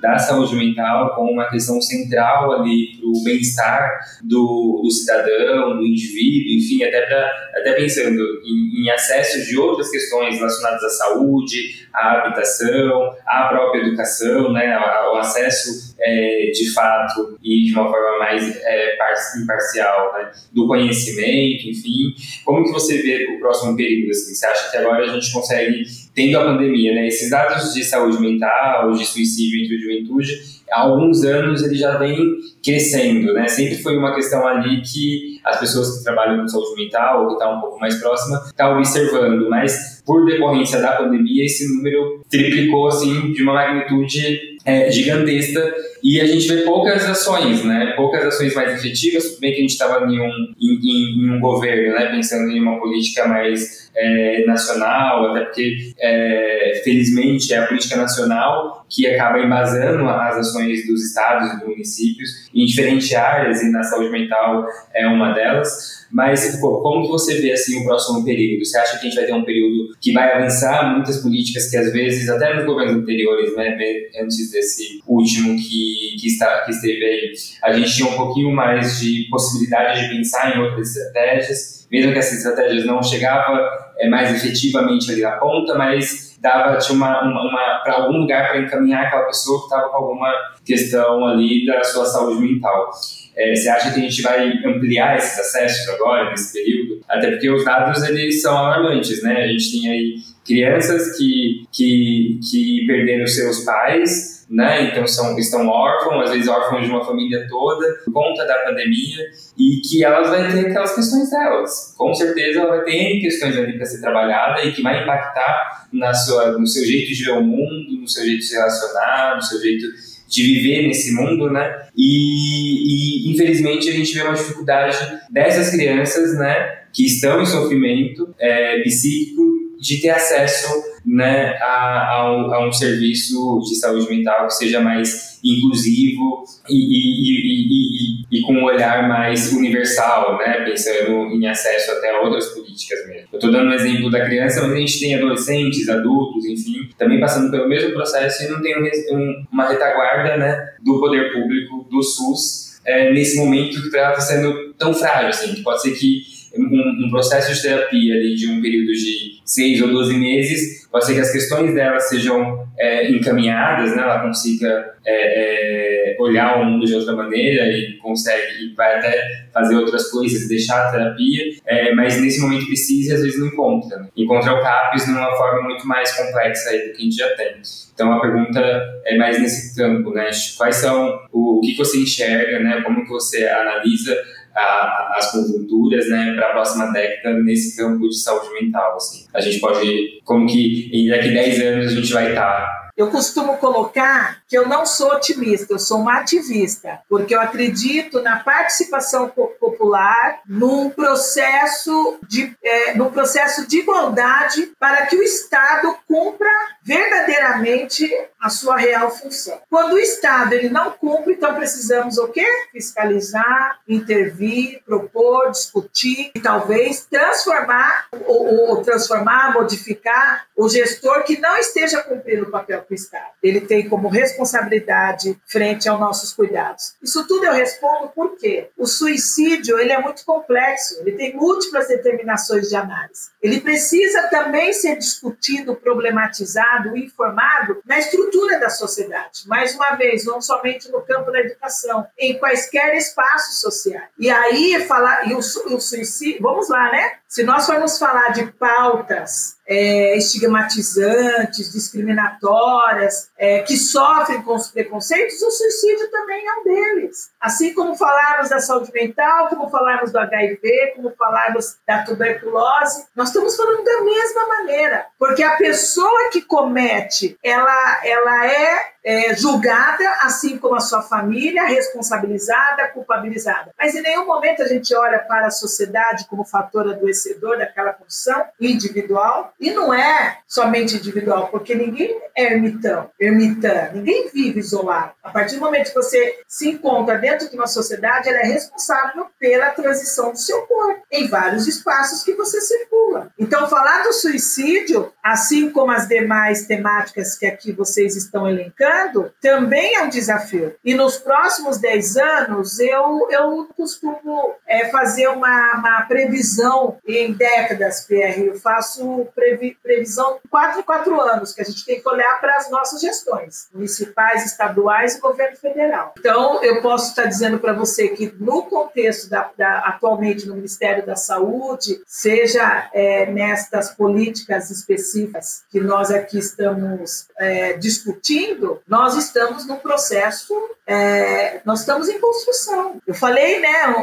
da saúde mental como uma questão central ali para o bem-estar do, do, cidadão, do indivíduo, enfim, até, pra, até pensando em, em acesso de outras questões relacionadas à saúde, à habitação, à própria educação, né, ao acesso é, de fato e de uma forma mais é, imparcial né, do conhecimento, enfim. Como que você vê o próximo período? Assim? Você acha que agora a gente consegue, tendo a pandemia, né, esses dados de saúde mental, de suicídio entre juventude, há alguns anos ele já vem crescendo, né? Sempre foi uma questão ali que as pessoas que trabalham com saúde mental, ou que estão tá um pouco mais próxima, estão tá observando, mas por decorrência da pandemia esse número triplicou assim de uma magnitude é, gigantesca e a gente vê poucas ações, né? Poucas ações mais efetivas. Bem que a gente estava em um, em, em, um governo, né? Pensando em uma política mais é, nacional, até porque, é, felizmente, é a política nacional que acaba embasando as ações dos estados e dos municípios em diferentes áreas, e na saúde mental é uma delas Mas como que você vê assim o próximo período? Você acha que a gente vai ter um período que vai avançar muitas políticas que às vezes até nos governos anteriores, né, antes desse último que, que, está, que esteve aí, a gente tinha um pouquinho mais de possibilidade de pensar em outras estratégias, mesmo que essas estratégias não chegavam é, mais efetivamente ali na ponta, mas dava tinha uma, uma, uma para algum lugar para encaminhar aquela pessoa que estava com alguma questão ali da sua saúde mental. É, você acha que a gente vai ampliar esses acessos agora, nesse período? Até porque os dados eles são alarmantes, né? A gente tem aí crianças que, que, que perderam seus pais, né? Então são, estão órfãos, às vezes órfãos de uma família toda, por conta da pandemia, e que elas vão ter aquelas questões delas. Com certeza ela vai ter questões ali para ser trabalhada e que vai impactar na sua, no seu jeito de ver o mundo, no seu jeito de se relacionar, no seu jeito de viver nesse mundo, né? E, e, infelizmente a gente vê uma dificuldade dessas crianças, né, que estão em sofrimento é, psíquico de ter acesso né, a, a, um, a, um, serviço de saúde mental que seja mais inclusivo e, e, e, e, com um olhar mais universal, né, pensando em acesso até a outras políticas mesmo. Estou dando um exemplo da criança, mas a gente tem adolescentes, adultos, enfim, também passando pelo mesmo processo e não tem um, uma retaguarda né, do poder público, do SUS, é, nesse momento que está sendo tão frágil. Assim, pode ser que um, um, processo de terapia ali de um período de 6 ou 12 meses, pode ser que as questões dela sejam é, encaminhadas, né? ela consiga é, é, olhar o mundo de outra maneira e consegue, e vai até fazer outras coisas, deixar a terapia, é, mas nesse momento precisa e às vezes não encontra. Né? O CAPES numa forma muito mais complexa aí do que a gente já tem. Então a pergunta é mais nesse campo, né? Quais são, o, o que você enxerga, né? Como que você analisa a, as conjunturas né, para a próxima década nesse campo de saúde mental. Assim. A gente pode, como que daqui a 10 anos a gente vai estar tá eu costumo colocar que eu não sou otimista, eu sou uma ativista, porque eu acredito na participação popular, num processo de, é, num processo de igualdade para que o Estado cumpra verdadeiramente a sua real função. Quando o Estado ele não cumpre, então precisamos o quê? Fiscalizar, intervir, propor, discutir e talvez transformar ou, ou transformar, modificar o gestor que não esteja cumprindo o papel o Estado. Ele tem como responsabilidade frente aos nossos cuidados. Isso tudo eu respondo porque o suicídio ele é muito complexo, ele tem múltiplas determinações de análise. Ele precisa também ser discutido, problematizado, informado na estrutura da sociedade. Mais uma vez, não somente no campo da educação, em quaisquer espaços sociais. E aí falar e o, o suicídio, vamos lá, né? Se nós formos falar de pautas é, estigmatizantes, discriminatórias, é, que sofrem com os preconceitos, o suicídio também é um deles. Assim como falarmos da saúde mental, como falarmos do HIV, como falarmos da tuberculose, nós estamos falando da mesma maneira, porque a pessoa que comete, ela, ela é é, julgada, assim como a sua família, responsabilizada, culpabilizada. Mas em nenhum momento a gente olha para a sociedade como fator adoecedor daquela condição individual. E não é somente individual, porque ninguém é ermitão, ermitã, ninguém vive isolado. A partir do momento que você se encontra dentro de uma sociedade, ela é responsável pela transição do seu corpo em vários espaços que você circula. Então, falar do suicídio, assim como as demais temáticas que aqui vocês estão elencando, também é um desafio. E nos próximos 10 anos, eu, eu costumo é, fazer uma, uma previsão em décadas, PR. Eu faço previ, previsão 4 em 4 anos, que a gente tem que olhar para as nossas gestões, municipais, estaduais e governo federal. Então, eu posso estar dizendo para você que no contexto da, da, atualmente no Ministério da Saúde, seja é, nestas políticas específicas que nós aqui estamos é, discutindo, nós estamos num processo, é, nós estamos em construção. Eu falei, né,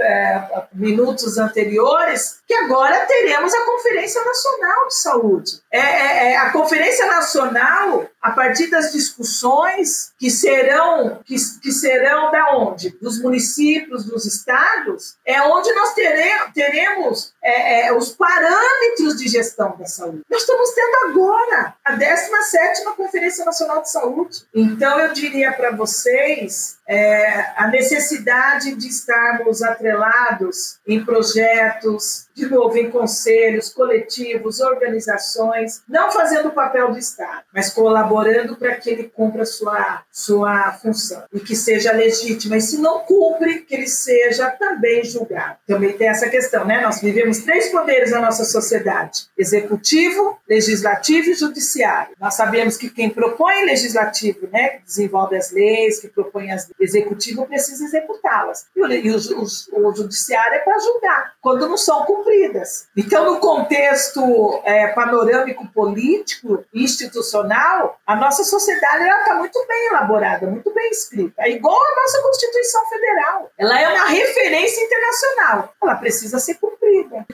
é, minutos anteriores, que agora teremos a Conferência Nacional de Saúde. É, é, é, a Conferência Nacional, a partir das discussões que serão que, que serão da onde? Dos municípios, dos estados, é onde nós teremos, teremos é, é, os parâmetros de gestão da saúde. Nós estamos tendo agora a 17ª Conferência Nacional de Saúde. Então, eu diria para vocês é, a necessidade de estarmos atrelados em projetos, de novo, em conselhos, coletivos, organizações, não fazendo o papel do Estado, mas colaborando para que ele cumpra sua, sua função e que seja legítima. E se não cumpre, que ele seja também julgado. Também tem essa questão, né? Nós vivemos três poderes na nossa sociedade: executivo, legislativo e judiciário. Nós sabemos que quem propõe legislativo, né, desenvolve as leis, que propõe as executivo precisa executá-las. E, o, e o, o, o judiciário é para julgar, quando não são cumpridas. Então, no contexto é, panorâmico político e institucional, a nossa sociedade está muito bem elaborada, muito bem escrita. É igual a nossa Constituição Federal. Ela é uma referência internacional. Ela precisa ser cumprida.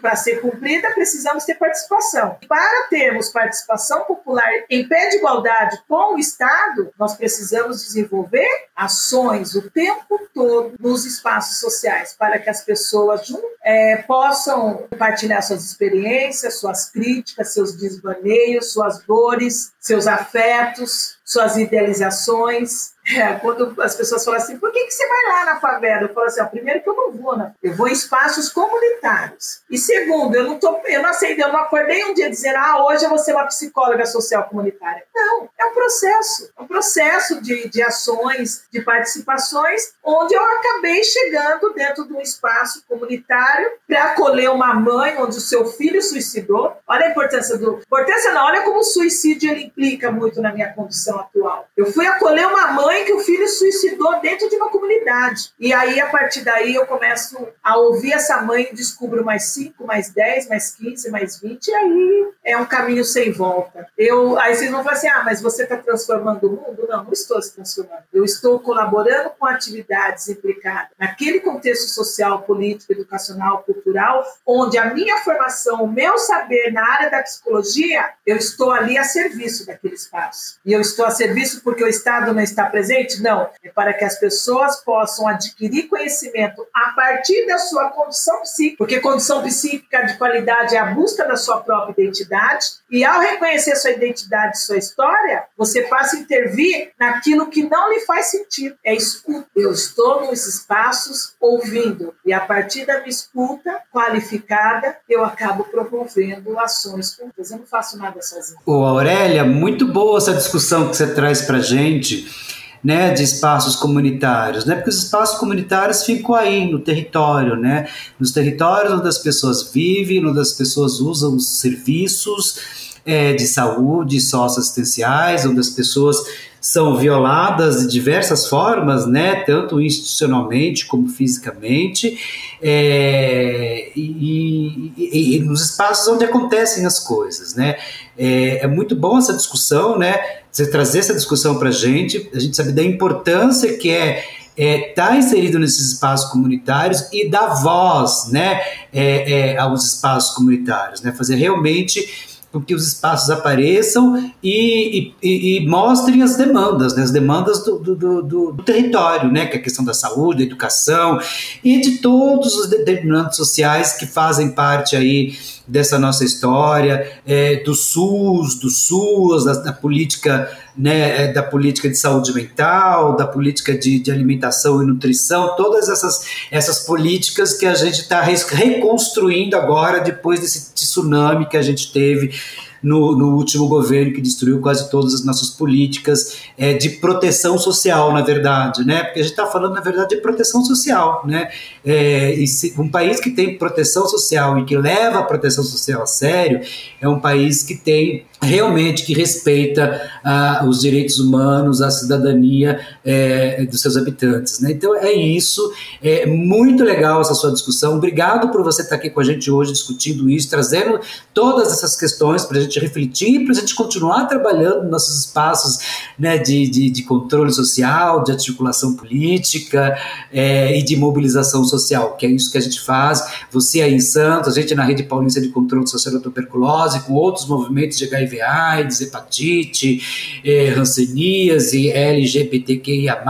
Para ser cumprida, precisamos ter participação. Para termos participação popular em pé de igualdade com o Estado, nós precisamos desenvolver ações o tempo todo nos espaços sociais para que as pessoas é, possam compartilhar suas experiências, suas críticas, seus desvaneios, suas dores, seus afetos, suas idealizações. É, quando as pessoas falam assim, por que, que você vai lá na favela? Eu falo assim, ó, primeiro que eu não vou, né? Eu vou em espaços comunitários. E segundo, eu não tô, eu não aceitei, eu não acordei um dia dizendo, ah, hoje eu vou ser uma psicóloga social comunitária. Não, é um processo, é um processo de, de ações, de participações, onde eu acabei chegando dentro de um espaço comunitário para acolher uma mãe onde o seu filho suicidou. Olha a importância do. Importância não, olha como o suicídio ele implica muito na minha condição atual. Eu fui acolher uma mãe que o filho suicidou dentro de uma comunidade. E aí, a partir daí, eu começo a ouvir essa mãe e descubro mais 5, mais 10, mais 15, mais 20, e aí é um caminho sem volta. Eu, aí vocês vão falar assim: ah, mas você está transformando o mundo? Não, não estou se transformando. Eu estou colaborando com atividades implicadas naquele contexto social, político, educacional, cultural, onde a minha formação, o meu saber na área da psicologia, eu estou ali a serviço daquele espaço. E eu estou a serviço porque o Estado não está presente? Não. É para que as pessoas possam adquirir conhecimento a partir da sua condição psíquica, porque condição psíquica de qualidade é a busca da sua própria identidade, e ao reconhecer sua identidade, sua história, você passa a intervir naquilo que não lhe faz sentido. É escuta. Eu estou nos espaços ouvindo, e a partir da minha escuta qualificada, eu acabo promovendo ações juntas. Eu não faço nada sozinho. Ô, Aurélia, muito boa essa discussão que você traz para gente. Né, de espaços comunitários, né, porque os espaços comunitários ficam aí no território, né, nos territórios onde as pessoas vivem, onde as pessoas usam os serviços é, de saúde socioassistenciais, onde as pessoas são violadas de diversas formas, né, tanto institucionalmente como fisicamente, é, e, e, e, nos espaços onde acontecem as coisas, né. É, é, muito bom essa discussão, né, você trazer essa discussão para a gente, a gente sabe da importância que é estar é, tá inserido nesses espaços comunitários e dar voz, né, é, é, aos espaços comunitários, né, fazer realmente com que os espaços apareçam e, e, e mostrem as demandas, né, as demandas do, do, do, do, território, né, que é a questão da saúde, da educação e de todos os determinantes sociais que fazem parte aí dessa nossa história, é, do SUS, do SUS, da, da política né, é, da política de saúde mental, da política de, de alimentação e nutrição, todas essas, essas políticas que a gente está reconstruindo agora depois desse tsunami que a gente teve no, no, último governo que destruiu quase todas as nossas políticas é, de proteção social, na verdade, né? Porque a gente está falando, na verdade, de proteção social, né? É, se, um país que tem proteção social e que leva a proteção social a sério é um país que tem realmente que respeita ah, os direitos humanos, a cidadania é, dos seus habitantes. Né? Então é isso, é muito legal essa sua discussão. Obrigado por você estar aqui com a gente hoje discutindo isso, trazendo todas essas questões para a gente refletir, para a gente continuar trabalhando nos nossos espaços né, de, de, de controle social, de articulação política é, e de mobilização social, que é isso que a gente faz. Você aí em Santos, a gente na Rede Paulista de Controle Social da Tuberculose, com outros movimentos de HIV, AIDS, hepatite, é, hanseníase, LGBTQIA+,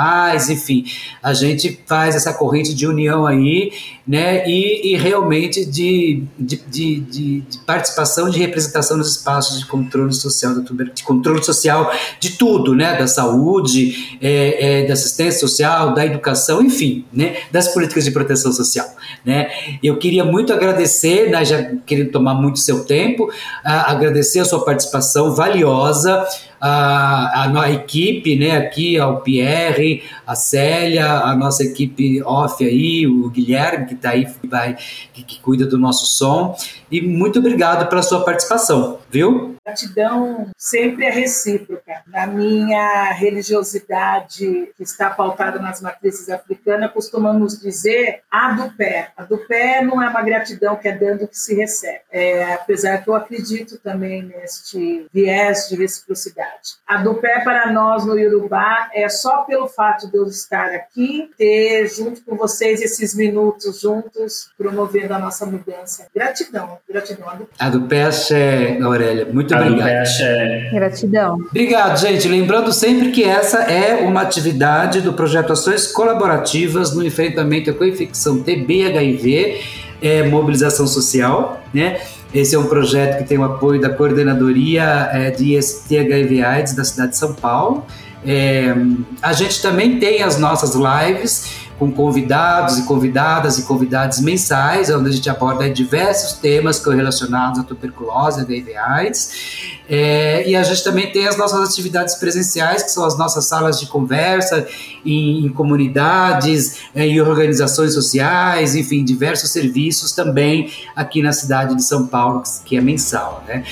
enfim, a gente faz essa corrente de união aí, né, e, e realmente de, de, de, de, participação, de representação nos espaços de controle social de controle social de tudo, né, da saúde, é, é, da assistência social, da educação, enfim, né, das políticas de proteção social, né. Eu queria muito agradecer, né, já querendo tomar muito seu tempo, agradecer a sua participação valiosa, a, a, a, equipe, né, aqui, ao Pierre, a Célia, a nossa equipe off aí, o Guilherme, que está aí, vai, que, que, cuida do nosso som. E muito obrigado pela sua participação, viu? Gratidão sempre é recíproca. Na minha religiosidade, que está pautada nas matrizes africanas, costumamos dizer a do pé. A do pé não é uma gratidão que é dando que se recebe. É, apesar que eu acredito também neste viés de reciprocidade. A do pé para nós no Urubá é só pelo fato de eu estar aqui, ter junto com vocês esses minutos juntos, promovendo a nossa mudança. Gratidão, gratidão. A do pé é, Aurélia, muito a obrigado. É... Gratidão. Obrigado, gente. Lembrando sempre que essa é uma atividade do projeto Ações Colaborativas no enfrentamento à coinfecção TB-HIV, é, mobilização social, né? Esse é um projeto que tem o apoio da Coordenadoria é, de IST HIV AIDS da cidade de São Paulo. É, a gente também tem as nossas lives com convidados e convidadas e convidados mensais, onde a gente aborda diversos temas correlacionados à tuberculose, HIV AIDS. É, e a gente também tem as nossas atividades presenciais, que são as nossas salas de conversa em, em comunidades, é, em organizações sociais, enfim, diversos serviços também aqui na cidade de São Paulo, que é mensal. Né?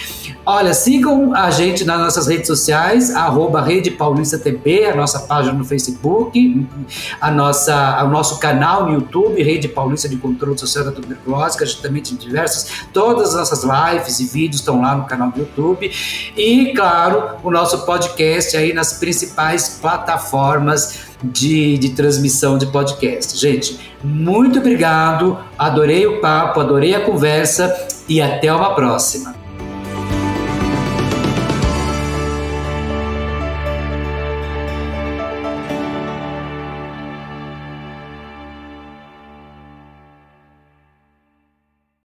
Olha, sigam a gente nas nossas redes sociais, arroba Rede Paulista TV, a nossa página no Facebook, a nossa, o nosso canal no YouTube, Rede Paulista de Controle Social da Tuberculose, que a gente também tem diversas, todas as nossas lives e vídeos estão lá no canal do YouTube. E, claro, o nosso podcast aí nas principais plataformas de, de transmissão de podcast. Gente, muito obrigado, adorei o papo, adorei a conversa e até uma próxima.